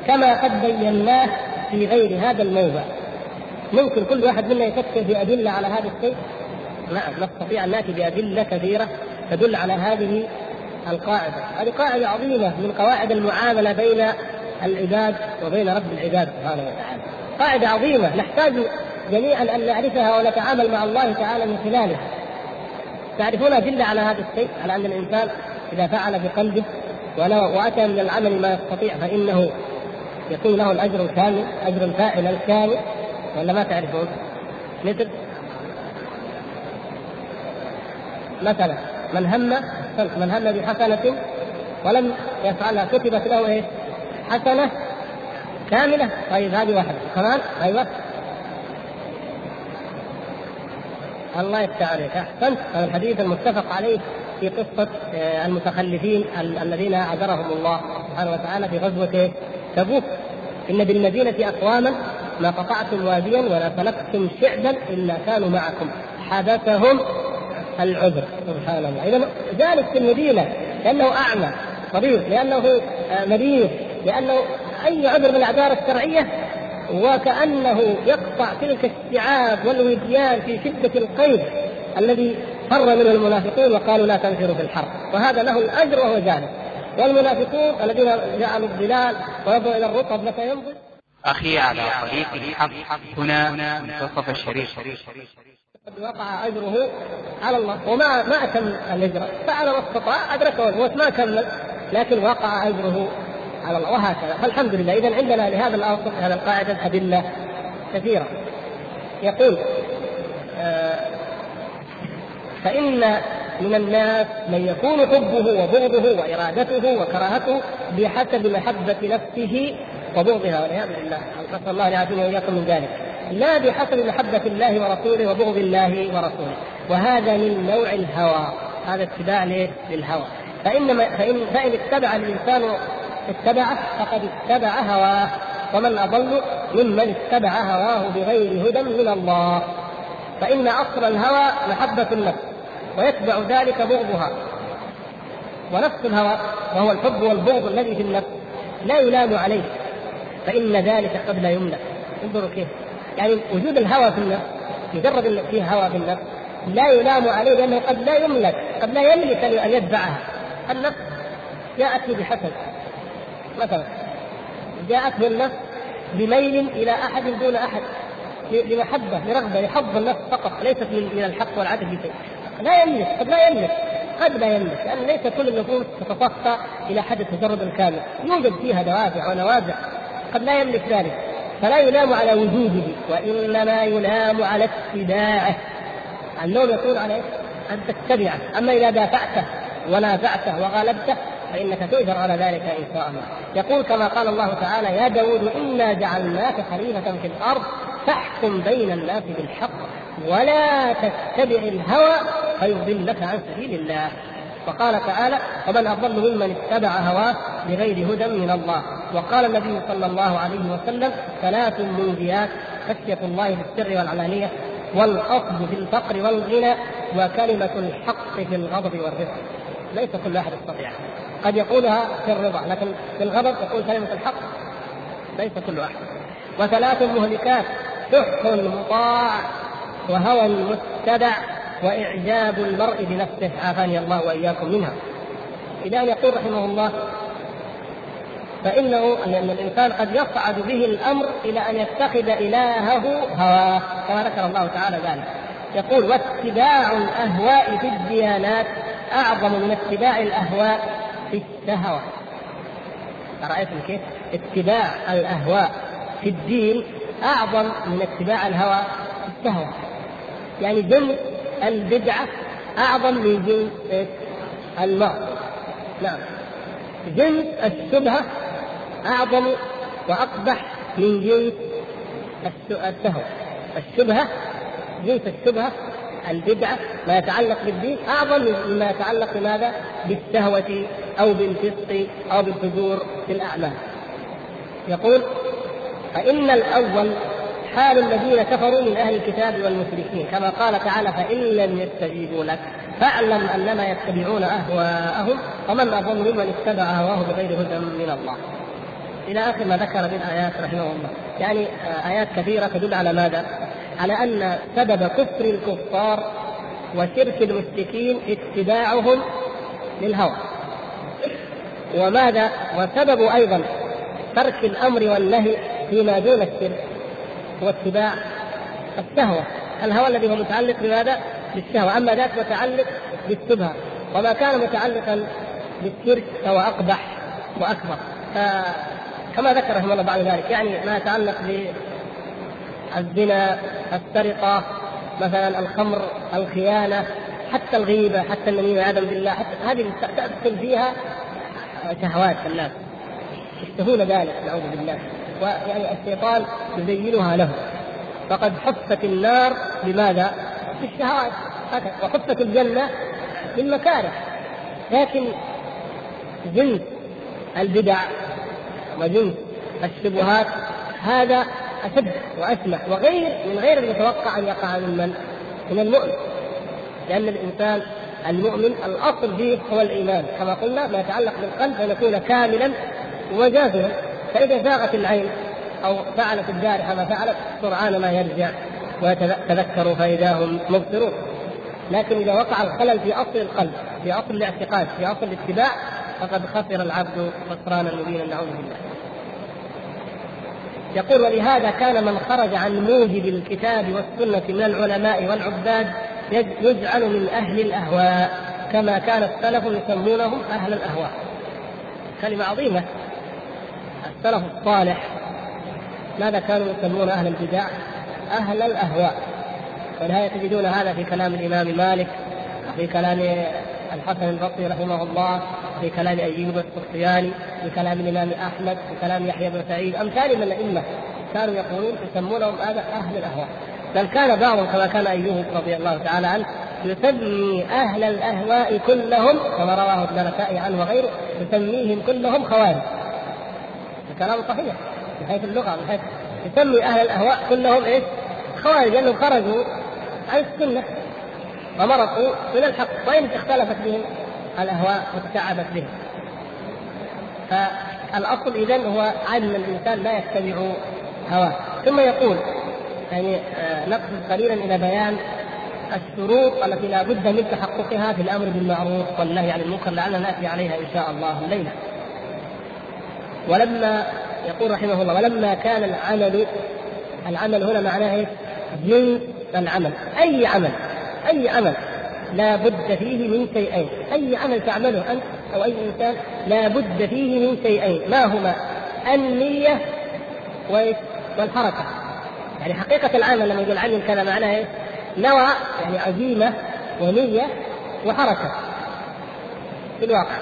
كما قد بيناه في غير هذا الموضع. ممكن كل واحد منا يفكر بأدلة على هذا الشيء؟ نعم نستطيع أن نأتي بأدلة كثيرة تدل على هذه القاعدة. هذه قاعدة عظيمة من قواعد المعاملة بين العباد وبين رب العباد سبحانه وتعالى. قاعدة عظيمة نحتاج جميعا أن نعرفها ونتعامل مع الله تعالى من خلالها. تعرفون أدلة على هذا الشيء؟ على أن الإنسان إذا فعل بقلبه وأتى من العمل ما يستطيع فإنه يكون له الأجر الكامل أجر الفاعل الكامل ولا ما تعرفون؟ مثل مثلا من هم من هم بحسنة ولم يفعلها كتبت له إيه؟ حسنة كاملة. طيب هذه واحدة. كمان أيوه. الله يفتح عليك. أحسنت. الحديث المتفق عليه في قصة آه، المتخلفين الذين عذرهم الله سبحانه وتعالى في غزوة تبوك. إن بالمدينة أقواما ما قطعتم واديا ولا سلكتم شعبا إلا كانوا معكم. حدثهم العذر. سبحان الله. اذا جالس في المدينة لأنه أعمى طبيب لأنه آه، مريض لأنه أي عذر من الأعذار الشرعية وكأنه يقطع تلك الشعاب والوديان في شدة القيد الذي فر منه المنافقون وقالوا لا تنفروا في الحرب. وهذا له الأجر وهو جانب. والمنافقون الذين جعلوا الظلال ويضعوا إلى الرطب متى يمضي أخي على طريق الحق. هنا منتصف الشريف. قد وقع أجره على الله. وما ما أتم الهجره فعل ما استطاع أدركه الموت. ما كمل. لكن وقع أجره على الله وهكذا. فالحمد لله اذا عندنا لهذا الاصل هذا القاعدة ادله كثيرة. يقول آه فإن من الناس من يكون حبه وبغضه وإرادته وكراهته بحسب محبة نفسه وبغضها. والعياذ بالله نسأل الله أن يعافينا وإياكم من ذلك. لا بحسب محبة الله ورسوله وبغض الله ورسوله. وهذا من نوع الهوى. هذا اتباع للهوى. فإن فإن فإن اتبع الإنسان اتبعه فقد اتبع هواه ومن أضل ممن اتبع هواه بغير هدى من الله. فإن أصل الهوى محبة النفس ويتبع ذلك بغضها. ونفس الهوى وهو الحب والبغض الذي في النفس لا يلام عليه فإن ذلك قد لا يملك انظروا كيف. يعني وجود الهوى في النفس مجرد إن فيه هوى في النفس لا يلام عليه لأنه قد لا يملك قد لا يملك ان يدفعها النفس جاءته بحسد مثلا. جاءته النفس بميل إلى أحد دون أحد لمحبه لرغبه لحظ النفس فقط ليست من الحق والعدل في شيء. لا يملك قد لا يملك قد لا يملك لأن ليس كل النفوس تتصفى إلى حد التجرد الكامل. يوجد فيها دوافع ونوازع قد لا يملك ذلك. فلا يلام على وجوده وإنما يلام على اتباعه. اللوم يكون على أن تتبعه. أما إذا دافعته ونازعته وغالبته فإنك تؤجر على ذلك إن شاء الله. يقول كما قال الله تعالى يا داود إنا جعلناك خليفة في الأرض فاحكم بين الناس بالحق ولا تتبع الهوى فيضلك عن سبيل الله. وقال تعالى ومن أضل ممن اتبع هواه بغير هدى من الله. وقال النبي صلى الله عليه وسلم ثلاث منجيات خشيه الله في السر والعلانية والقصد في الفقر والغنى وكلمة الحق في الغضب والرفق ليس كل أحد يستطيع. قد يقولها في الرضا لكن في الغضب يقول كلمة الحق. ليس كل أحد. وثلاث مهلكات شح مطاع وهوى متبع وإعجاب المرء بنفسه. عافاني الله وإياكم منها. اذا يقول رحمه الله فإنه أن الإنسان قد يصعد به الأمر إلى أن يتخذ إلهه هواه كما ذكر الله تعالى ذلك. يقول واتباع الأهواء في الديانات أعظم من اتباع الأهواء في الشهوه أرأيتم كيف؟ اتباع الأهواء في الدين أعظم من اتباع الهوى في الشهوة يعني جنس البدعة أعظم من جنس المرء نعم. جنس الشبهة أعظم وأقبح من جنس الشهوة الشبهة جنس الشبهة البدعة ما يتعلق بالدين أعظم مما يتعلق بماذا؟ بالشهوة أو بالفسق أو بالفجور في الأعمال يقول فإن الأول حال الذين كفروا من أهل الكتاب والمشركين كما قال تعالى فإن لم يستجيبوا لك فاعلم أنما يتبعون أهواءهم ومن أظن ممن اتبع هواه بغير هدى من الله إلى آخر ما ذكر من آيات رحمه الله يعني آيات كثيرة تدل على ماذا؟ على أن سبب كفر الكفار وشرك المشركين اتباعهم للهوى. وماذا؟ وسبب أيضا ترك الأمر والنهي فيما دون الشرك هو اتباع الشهوة. الهوى الذي هو متعلق بماذا؟ بالشهوة. أما ذاك متعلق بالشبهة. وما كان متعلقا بالشرك فهو أقبح وأكبر. كما ذكر رحمه الله بعد ذلك. يعني ما يتعلق بالزنا السرقة مثلا الخمر الخيانة حتى الغيبة حتى النميمة والعياذ بالله حتى هذه تدخل فيها شهوات الناس. يشتهون ذلك نعوذ بالله. ويعني الشيطان يزينها له فقد حفت النار بماذا؟ بالشهوات. وحفت الجنة بالمكاره. لكن جنس البدع وجنس الشبهات هذا أشد وأسمح وغير من غير المتوقع أن يقع من من؟ من المؤمن. لأن الإنسان المؤمن الأصل فيه هو الإيمان. كما قلنا ما يتعلق بالقلب أن يكون كاملا وجازما. فإذا زاغت العين أو فعلت الجارحة ما فعلت سرعان ما يرجع ويتذكر فإذا هم مبصرون. لكن إذا وقع الخلل في أصل القلب في أصل الاعتقاد في أصل الاتباع فقد خسر العبد خسرانا مبينا نعوذ بالله. يقول ولهذا كان من خرج عن موجب الكتاب والسنة من العلماء والعباد يجعل من أهل الأهواء كما كان السلف يسمونهم أهل الأهواء. كلمة عظيمة. السلف الصالح. ماذا كانوا يسمون أهل البدع؟ أهل الأهواء. ولهذا تجدون هذا في كلام الإمام مالك في كلام الحسن البصري رحمه الله. في كلام أيوب السختياني في كلام الإمام أحمد في كلام يحيى بن سعيد أمثال من الأئمة كانوا يقولون يسمونهم هذا أهل الأهواء. بل كان بعضهم كما كان أيوب رضي الله تعالى عنه يسمي أهل الأهواء كلهم كما رواه ابن النسائي عنه وغيره يسميهم كلهم خوارج. الكلام صحيح من حيث اللغة من حيث يسمي أهل الأهواء كلهم إيش؟ خوارج لأنهم خرجوا عن السنة ومرقوا من الحق. وان اختلفت بهم الأهواء وتشعبت به فالأصل اذا هو ان الإنسان لا يتبع هواه. ثم يقول يعني آه، نقصد قليلا إلى بيان الشروط التي لا بد من تحققها في الأمر بالمعروف والنهي عن المنكر لعلنا نأتي عليها إن شاء الله الليلة. ولما يقول رحمه الله ولما كان العمل العمل هنا معناه إيش؟ جنس العمل، أي عمل؟ أي عمل؟ لا بد فيه من شيئين، أي عمل تعمله أنت أو أي إنسان لا بد فيه من شيئين، ما هما؟ النية والحركة. يعني حقيقة العمل لما يقول عمل كذا معناه إيش؟ نوى يعني عزيمة ونية وحركة في الواقع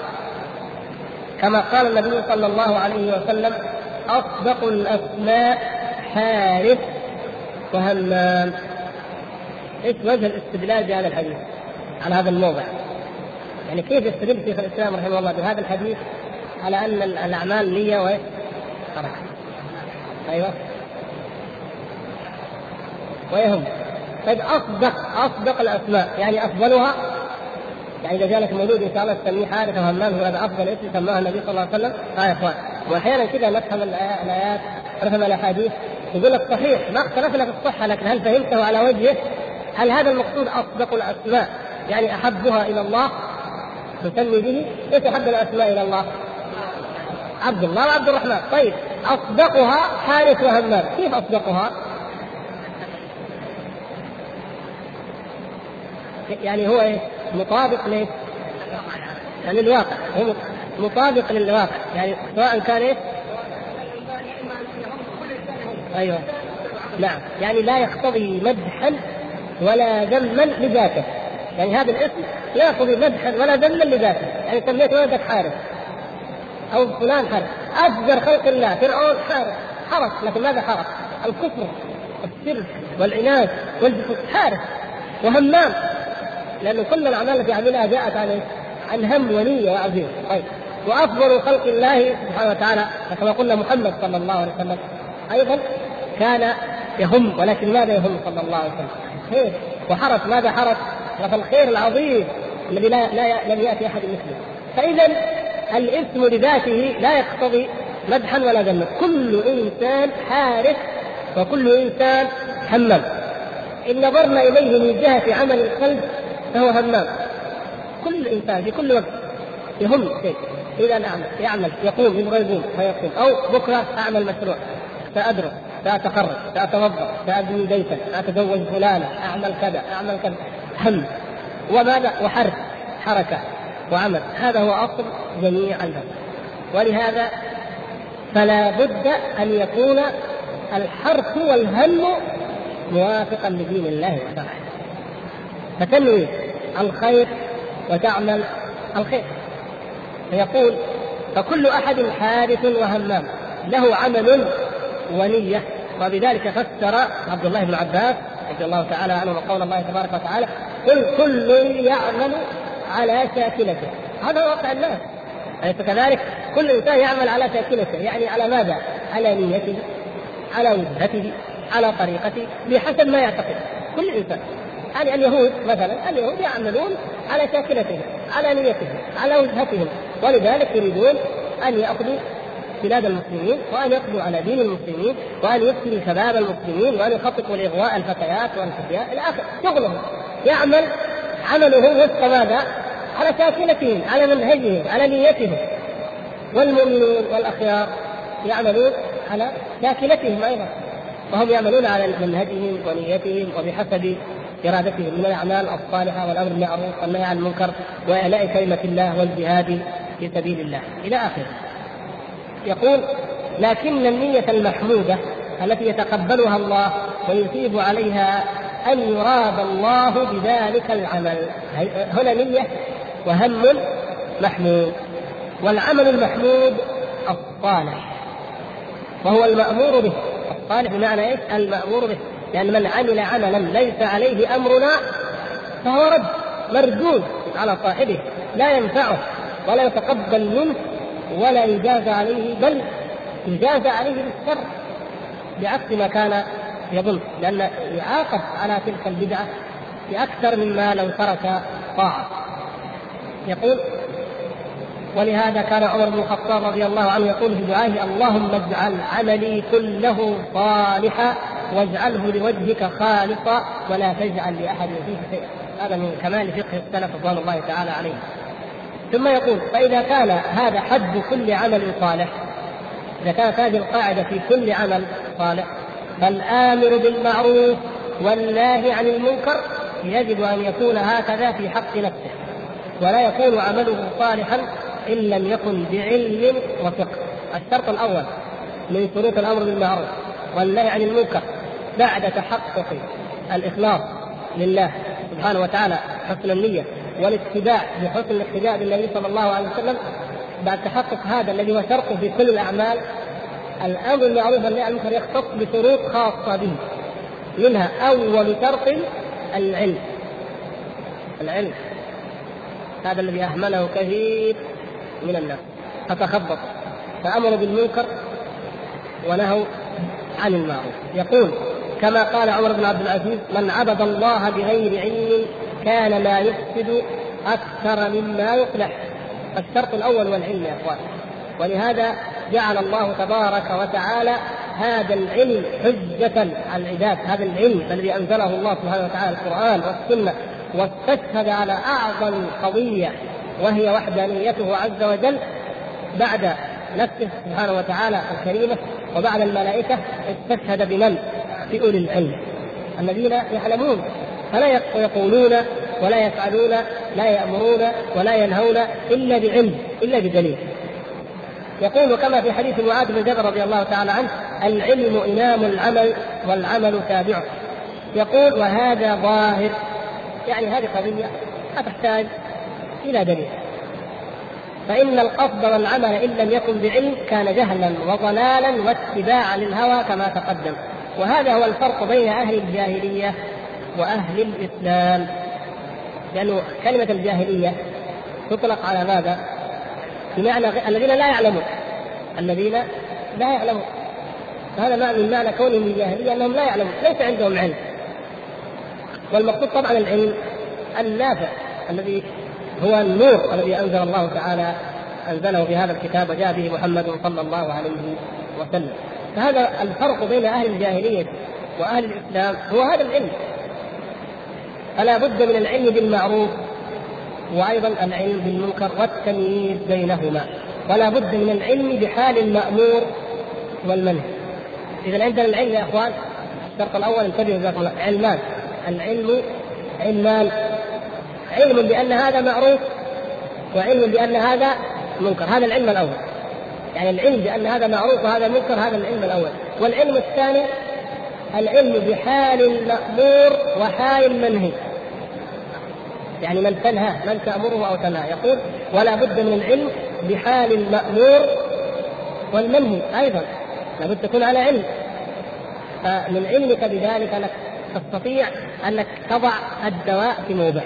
كما قال النبي صلى الله عليه وسلم أصدق الأسماء حارث وهمام إيش وجه الاستدلال بهذا الحديث على هذا الموضع؟ يعني كيف يستدل شيخ الإسلام رحمه الله بهذا الحديث على أن الأعمال نية؟ حركه. أيوه. ويهم طيب اصدق أصدق الأسماء يعني أفضلها يعني إذا جاء لك مولود إن شاء الله تسميه حارث وهمام هذا أفضل اسم سماه النبي صلى الله عليه وسلم آه يا إخوان وأحيانا كذا نفهم الآيات نفهم الأحاديث يقول لك صحيح ما اختلفنا في الصحة لكن هل فهمته على وجهه؟ هل هذا المقصود أصدق الأسماء يعني أحبها إلى الله تسمي به؟ إيش احب الأسماء إلى الله؟ عبد الله وعبد الرحمن طيب أصدقها حارث وهمام كيف أصدقها؟ يعني هو إيه؟ مطابق ليه؟ يعني للواقع هو مطابق للواقع يعني سواء كان إيه؟ أيوه نعم يعني لا يقتضي مدحا ولا ذما لذاته يعني هذا الاسم لا يقتضي مدحا ولا ذما لذاته. يعني سميت ولدك حارث. أو فلان حارث. أفجر خلق الله. فرعون حارث. حرس. لكن ماذا حرس؟ الكفر والشرك والعناد والجحود حارث. وهمام. لأن كل الأعمال التي عملها جاءت عن عن هم ونية وعزيمة طيب. وأفضل خلق الله سبحانه وتعالى. كما قلنا محمد صلى الله عليه وسلم. أيضا كان يهم. ولكن ماذا يهم صلى الله عليه وسلم؟ وحرص ماذا حرص؟ حرص الخير العظيم الذي لا, لا لم يأتي أحد مثله. فإذا الاسم لذاته لا يقتضي مدحا ولا ذما. كل إنسان حارس وكل إنسان همام إن نظرنا إليه من جهة عمل القلب فهو همام كل إنسان في كل وقت يهم شيء. إذا اعمل يعمل يقوم يبغى يقوم فيقوم. أو بكرة أعمل مشروع سادرس ساتخرج ساتوظف سابني بيتا ساتزوج فلانه أعمل كذا أعمل كذا. هم وماذا؟ وحرف حركة وعمل. هذا هو أصل جميع الهم ولهذا فلا بد أن يكون الحرف والهم موافقا لدين الله وشرعه. فتنوي الخير وتعمل الخير. فيقول فكل أحد حادث وهمام له عمل ونية. وبذلك فسر عبد الله بن عباس رضي الله تعالى عنه وقول الله تبارك وتعالى قل كل يعمل على شاكلته. هذا واقع الناس. أليس كذلك؟ كل إنسان يعمل على شاكلته يعني على ماذا؟ على نيته على وجهته على طريقته بحسب ما يعتقد. كل إنسان. يعني اليهود مثلا اليهود يعملون على شاكلتهم على نيتهم على وجهتهم. ولذلك يريدون أن يأخذوا بلاد المسلمين وأن يقضوا على دين المسلمين وأن يفسدوا شباب المسلمين وأن يخططوا لإغواء الفتيات والفتيات إلى اخره شغلهم. يعمل عمله وفق ماذا؟ على شاكلتهم على منهجهم على نيتهم. والمؤمنون والأخيار يعملون على شاكلتهم أيضا. وهم يعملون على منهجهم ونيتهم وبحسب إرادتهم من الأعمال الصالحة والأمر بالمعروف والنهي عن المنكر وإعلاء كلمة الله والجهاد في سبيل الله. إلى آخره. يقول لكن النية المحمودة التي يتقبلها الله ويثيب عليها أن يراد الله بذلك العمل. هنا نية وهم محمود. والعمل المحمود الصالح. وهو المأمور به. الصالح بمعنى إيش؟ المأمور به. لأن من عمل عملا ليس عليه أمرنا فهو رد مردود على صاحبه لا ينفعه ولا يتقبل منه ولا يجازى عليه بل يجازى عليه بالشر بعكس ما كان يظن لأن يعاقب على تلك البدعة بأكثر مما لو ترك طاعة. يقول ولهذا كان عمر بن الخطاب رضي الله عنه يقول في دعائه اللهم اجعل عملي كله صالحا واجعله لوجهك خالصا ولا تجعل لأحد فيه شيئا. هذا من كمال فقه السلف رضوان الله تعالى عليه ثم يقول فإذا كان هذا حد كل عمل صالح إذا كانت هذه القاعدة في كل عمل صالح فالآمر بالمعروف والناهي عن المنكر يجب أن يكون هكذا في حق نفسه ولا يكون عمله صالحا إن لم يكن بعلم وفقه. الشرط الأول من شروط الأمر بالمعروف والنهي عن المنكر بعد تحقق الإخلاص لله سبحانه وتعالى حسن النية. والاتباع بحسن الاقتداء بالنبي صلى الله عليه وسلم بعد تحقق هذا الذي هو شرط في كل الأعمال الأمر بالمعروف والنهي عن المنكر يختص بشروط خاصة به منها أول شرط العلم. العلم هذا الذي أهمله كثير من الناس فتخبط فامروا بالمنكر ونهوا عن المعروف. يقول كما قال عمر بن عبد العزيز من عبد الله بغير علم كان ما يفسد أكثر مما يصلح الشرط الأول والعلم يا إخوان. ولهذا جعل الله تبارك وتعالى هذا العلم حجة على العباد، هذا العلم الذي أنزله الله سبحانه وتعالى القرآن والسنة واستشهد على أعظم قضية وهي وحدانيته عز وجل بعد نفسه سبحانه وتعالى الكريمة وبعد الملائكة استشهد بمن؟ بأولي العلم. الذين يعلمون فلا يقولون ولا يفعلون لا يأمرون ولا ينهون إلا بعلم إلا بدليل. يقول كما في حديث معاذ بن جبل رضي الله تعالى عنه العلم إمام العمل والعمل تابعه يقول وهذا ظاهر. يعني هذه قضية لا تحتاج إلى دليل. فإن القصد والعمل إن لم يكن بعلم كان جهلا وضلالا واتباعا للهوى كما تقدم. وهذا هو الفرق بين أهل الجاهلية. وأهل الإسلام. لأنه كلمة الجاهلية تطلق على ماذا؟ بمعنى الذين لا يعلمون. الذين لا يعلمون. هذا معنى من معنى كونهم الجاهلية أنهم لا يعلمون. ليس عندهم علم. والمقصود طبعا العلم النافع الذي هو النور الذي أنزل الله تعالى أنزله في هذا الكتاب وجاء به محمد صلى الله عليه وسلم. فهذا الفرق بين أهل الجاهلية وأهل الإسلام هو هذا العلم. فلا بد من العلم بالمعروف وأيضا العلم بالمنكر والتمييز بينهما. ولا بد من العلم بحال المأمور والمنهي. اذا عندنا العلم يا إخوان الشرط الأول انتبهوا جزاكم الله علمان. العلم علمان. علم بأن هذا معروف وعلم بأن هذا منكر. هذا العلم الأول. يعني العلم بأن هذا معروف وهذا منكر هذا العلم الأول. والعلم الثاني العلم بحال المأمور وحال المنهي يعني من تنهى من تأمره أو تنهى يقول ولا بد من العلم بحال المأمور والمنهي أيضا. لابد تكون على علم. فمن علمك بذلك أنك تستطيع أنك تضع الدواء في موضعه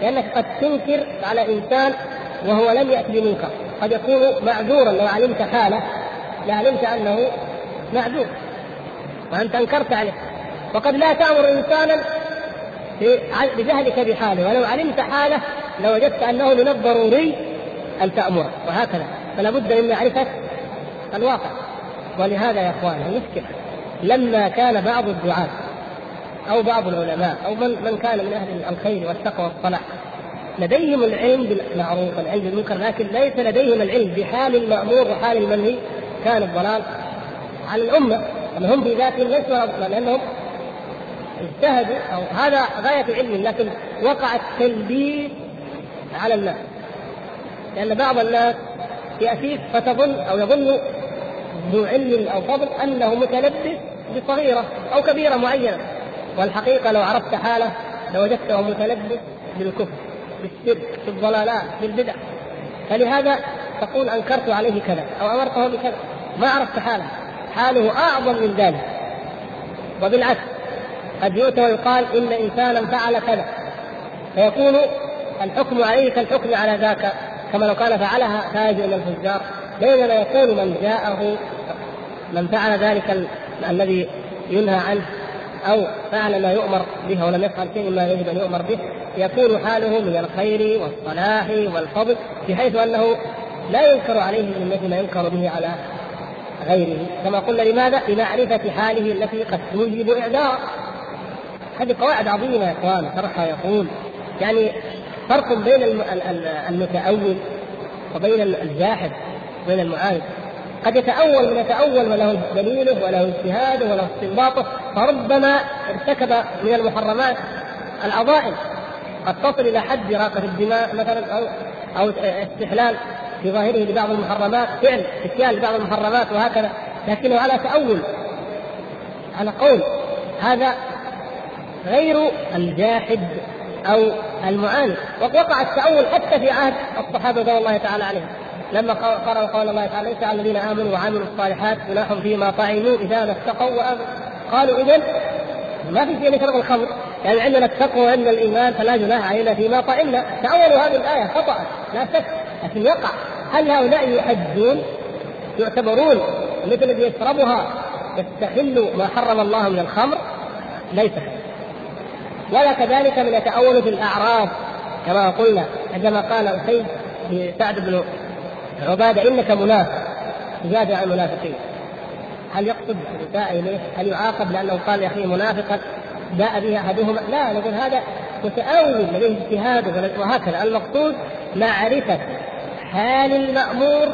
لأنك قد تنكر على إنسان وهو لم يأت بمنكر. قد يكون معذورا لو علمت حاله لعلمت أنه معذور. وانت انكرت عليه. وقد لا تأمر إنسانا بجهلك بحاله. ولو علمت حاله لوجدت أنه من الضروري أن تأمره. وهكذا. فلا بد من معرفة الواقع. ولهذا يا إخوان المشكلة لما كان بعض الدعاة أو بعض العلماء أو من من كان من أهل الخير والتقوى والصلاح لديهم العلم بالمعروف والعلم بالمنكر لكن ليس لديهم العلم بحال المأمور وحال المنهي كان الضلال على الأمة هم في ذاتهم ليسوا لأنهم اجتهدوا أو هذا غاية علم لكن وقع التلبيس على الناس. لأن بعض الناس يأتيك فتظن أو يظن ذو علم أو فضل أنه متلبس بصغيرة أو كبيرة معينة. والحقيقة لو عرفت حالة لوجدته متلبس بالكفر بالشرك بالضلالات بالبدع. فلهذا تقول أنكرت عليه كذا أو أمرته بكذا. ما عرفت حاله. حاله أعظم من ذلك. وبالعكس قد يؤتى ويقال إن إنسانا فعل كذا. فيكون الحكم عليه كالحكم على ذاك كما لو كان فعلها فاجر من الفجار. بينما يكون من جاءه من فعل ذلك الذي ينهى عنه أو فعل ما يؤمر به ولم يفعل شيء ما يجب أن يؤمر به يكون حاله من الخير والصلاح والفضل بحيث أنه لا ينكر عليه من ما ينكر به على غيره. كما قلنا لماذا؟ لمعرفة حاله التي قد توجب إعذار. هذه قواعد عظيمة يا إخوان شرحها يقول. يعني فرق بين المتأول وبين الجاحد بين المعاند قد يتأول من يتأول وله دليله وله اجتهاده وله استنباطه فربما ارتكب من المحرمات العظائم. قد تصل إلى حد إراقة الدماء مثلا أو أو استحلال. في ظاهره لبعض المحرمات فعل اتيان لبعض المحرمات وهكذا لكنه على تأول على قول. هذا غير الجاحد أو المعاند وقع التأول حتى في عهد الصحابة رضي الله تعالى عليهم لما قرأوا قول الله تعالى ليس على الذين آمنوا وعملوا الصالحات جناح فيما طعموا إذا ما اتقوا وامنوا قالوا اذا ما في شيء يشرب الخمر. يعني عندنا التقوى وعندنا الإيمان فلا جناح علينا فيما طعمنا. تأولوا هذه الآية خطأ لا شك. لكن يقع هل هؤلاء يحجون يعتبرون مثل الذي يشربها يستحل ما حرم الله من الخمر؟ ليس ولا كذلك من يتأول في الأعراض كما قلنا عندما قال أسيد لسعد بن عبادة إنك منافق زاد عن المنافقين هل يقصد الإساءة إليه؟ هل يعاقب لأنه قال يا أخي منافقا؟ جاء به أحدهما؟ لا نقول هذا متأول لديه اجتهاد وهكذا. المقصود معرفة. حال المأمور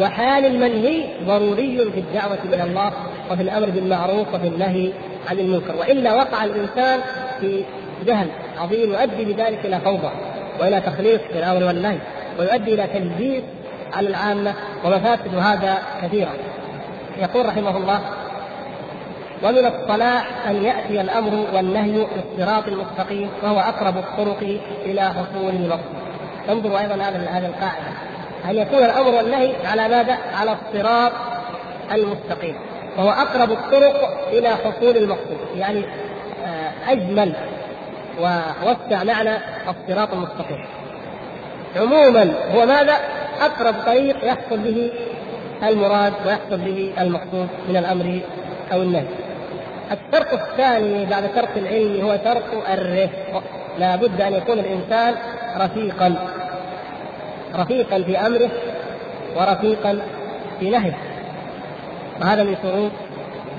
وحال المنهي ضروري في الدعوة إلى الله وفي الأمر بالمعروف وفي النهي عن المنكر. وإلا وقع الإنسان في جهل عظيم يؤدي بذلك إلى فوضى وإلى تخليص في الأمر والنهي ويؤدي إلى تلبيس على العامة ومفاسد هذا كثيرة يقول رحمه الله ومن الصلاح أن يأتي الأمر والنهي بالصراط المستقيم وهو أقرب الطرق إلى حصول المقصود انظروا أيضا هذا هذه القاعدة. أن يكون الأمر والنهي على ماذا؟ على الصراط المستقيم وهو أقرب الطرق إلى حصول المقصود يعني آه، أجمل ووسع معنى الصراط المستقيم عموما هو ماذا؟ أقرب طريق يحصل به المراد ويحصل به المقصود من الأمر أو النهي. الشرط الثاني بعد شرط العلم هو شرط الرفق لا بد أن يكون الإنسان رفيقا رفيقا في أمره ورفيقا في نهيه. وهذا من شروط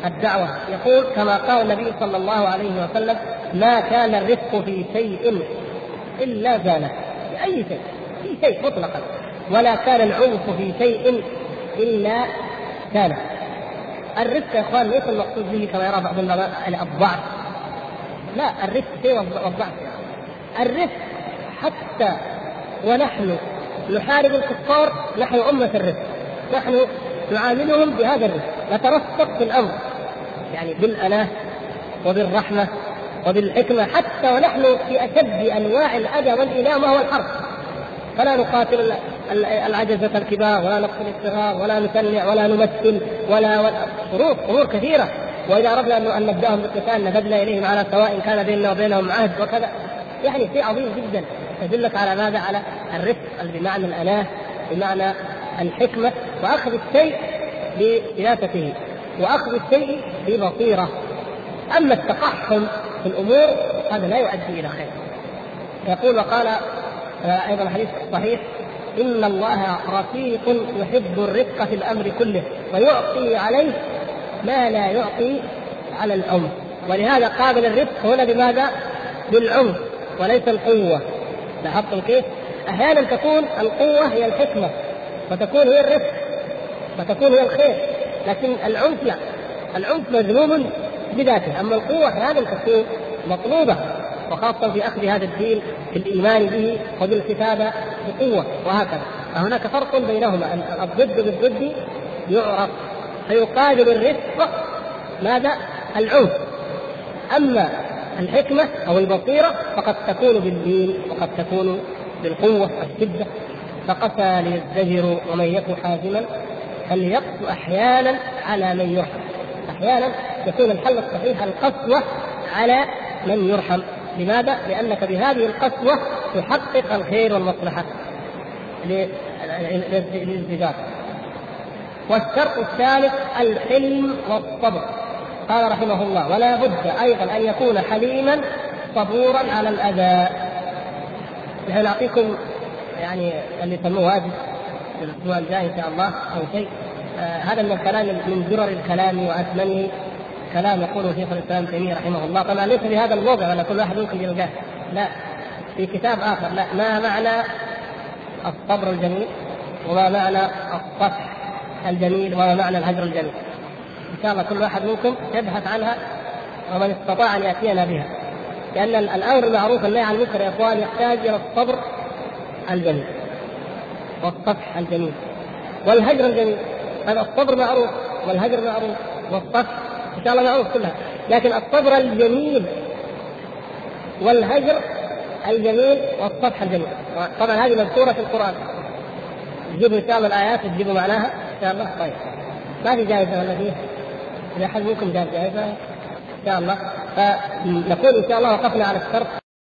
الدعوة. يقول كما قال النبي صلى الله عليه وسلم ما كان الرفق في شيء إلا زانه. في اي شيء في شيء مطلقا. ولا كان العنف في شيء إلا كان الرفق يا إخوان ليس المقصود به كما يرى بعض العلماء الضعف لا الرفق شيء والضعف الرفق حتى ونحن نحارب الكفار نحن أمة الرفق نحن نعاملهم بهذا الرفق نترفق في الأمر. يعني بالأناة وبالرحمة وبالحكمة حتى ونحن في أشد أنواع الأذى والإيلام وهو الحرب. فلا نقاتل العجزة الكبار ولا نقتل الصغار ولا نسلع ولا نمثل ولا, ولا شروط أمور كثيرة. وإذا أردنا أن نبدأهم بالقتال نبذنا إليهم على سواء كان بيننا وبينهم عهد وكذا. يعني شيء عظيم جدا. تدلك على ماذا؟ على الرفق بمعنى الأناة بمعنى الحكمة وأخذ الشيء بسياسته وأخذ الشيء ببصيرة. أما التقحم في الأمور هذا لا يؤدي إلى خير. يقول وقال آه، أيضا حديث صحيح إن الله رفيق يحب الرفق في الأمر كله ويعطي عليه ما لا يعطي على العنف ولهذا قابل الرفق هنا بماذا؟ بالعنف وليس القوة. لاحظتم كيف؟ أحيانا تكون القوة هي الحكمة وتكون هي الرفق وتكون هي الخير. لكن العنف لا. العنف مذموم بذاته. أما القوة أحيانا تكون مطلوبة وخاصة في أخذ هذا الدين في الإيمان به وبالكتابة بقوة وهكذا. فهناك فرق بينهما. الضد بالضد يعرف فيقابل الرفق ماذا؟ العنف. أما الحكمة أو البصيرة فقد تكون بالدين وقد تكون بالقوة والشدة. فقسى ليزدجر ومن يك حازما فليقسو أحيانا على من يرحم. أحيانا يكون الحل الصحيح القسوة على من يرحم. لماذا؟ لأنك بهذه القسوة تحقق الخير والمصلحة. للازدجار والشرط الثالث الحلم والصبر. قال رحمه الله ولا بد أيضا أن يكون حليما صبورا على الأذى. نحن نعطيكم يعني اللي يسموه في الأسبوع الجاي إن شاء الله أو شيء. آه هذا من الكلام من درر الكلام واثمنه كلام يقوله شيخ الإسلام تيمية رحمه الله. طبعا ليس في هذا الموضع ولا كل واحد ممكن يلقاه لا في كتاب آخر. لا ما معنى الصبر الجميل وما معنى الصفح الجميل وما معنى الهجر الجميل؟ شاء الله كل واحد منكم يبحث عنها ومن استطاع أن يأتينا بها. لأن الأمر المعروف والنهي عن المنكر يا إخوان يحتاج إلى الصبر الجميل والصفح الجميل والهجر الجميل. هذا الصبر معروف والهجر معروف والصفح إن شاء الله معروف كلها. لكن الصبر الجميل والهجر الجميل والصفح الجميل. طبعا هذه مذكورة في القرآن. تجيبوا إن شاء الله الآيات تجيبوا معناها إن شاء الله. طيب. ما في جائزة ولا فيه؟ اذا احد منكم جاب جائزه ان شاء الله. فنقول إن شاء الله وقفنا على الشرط.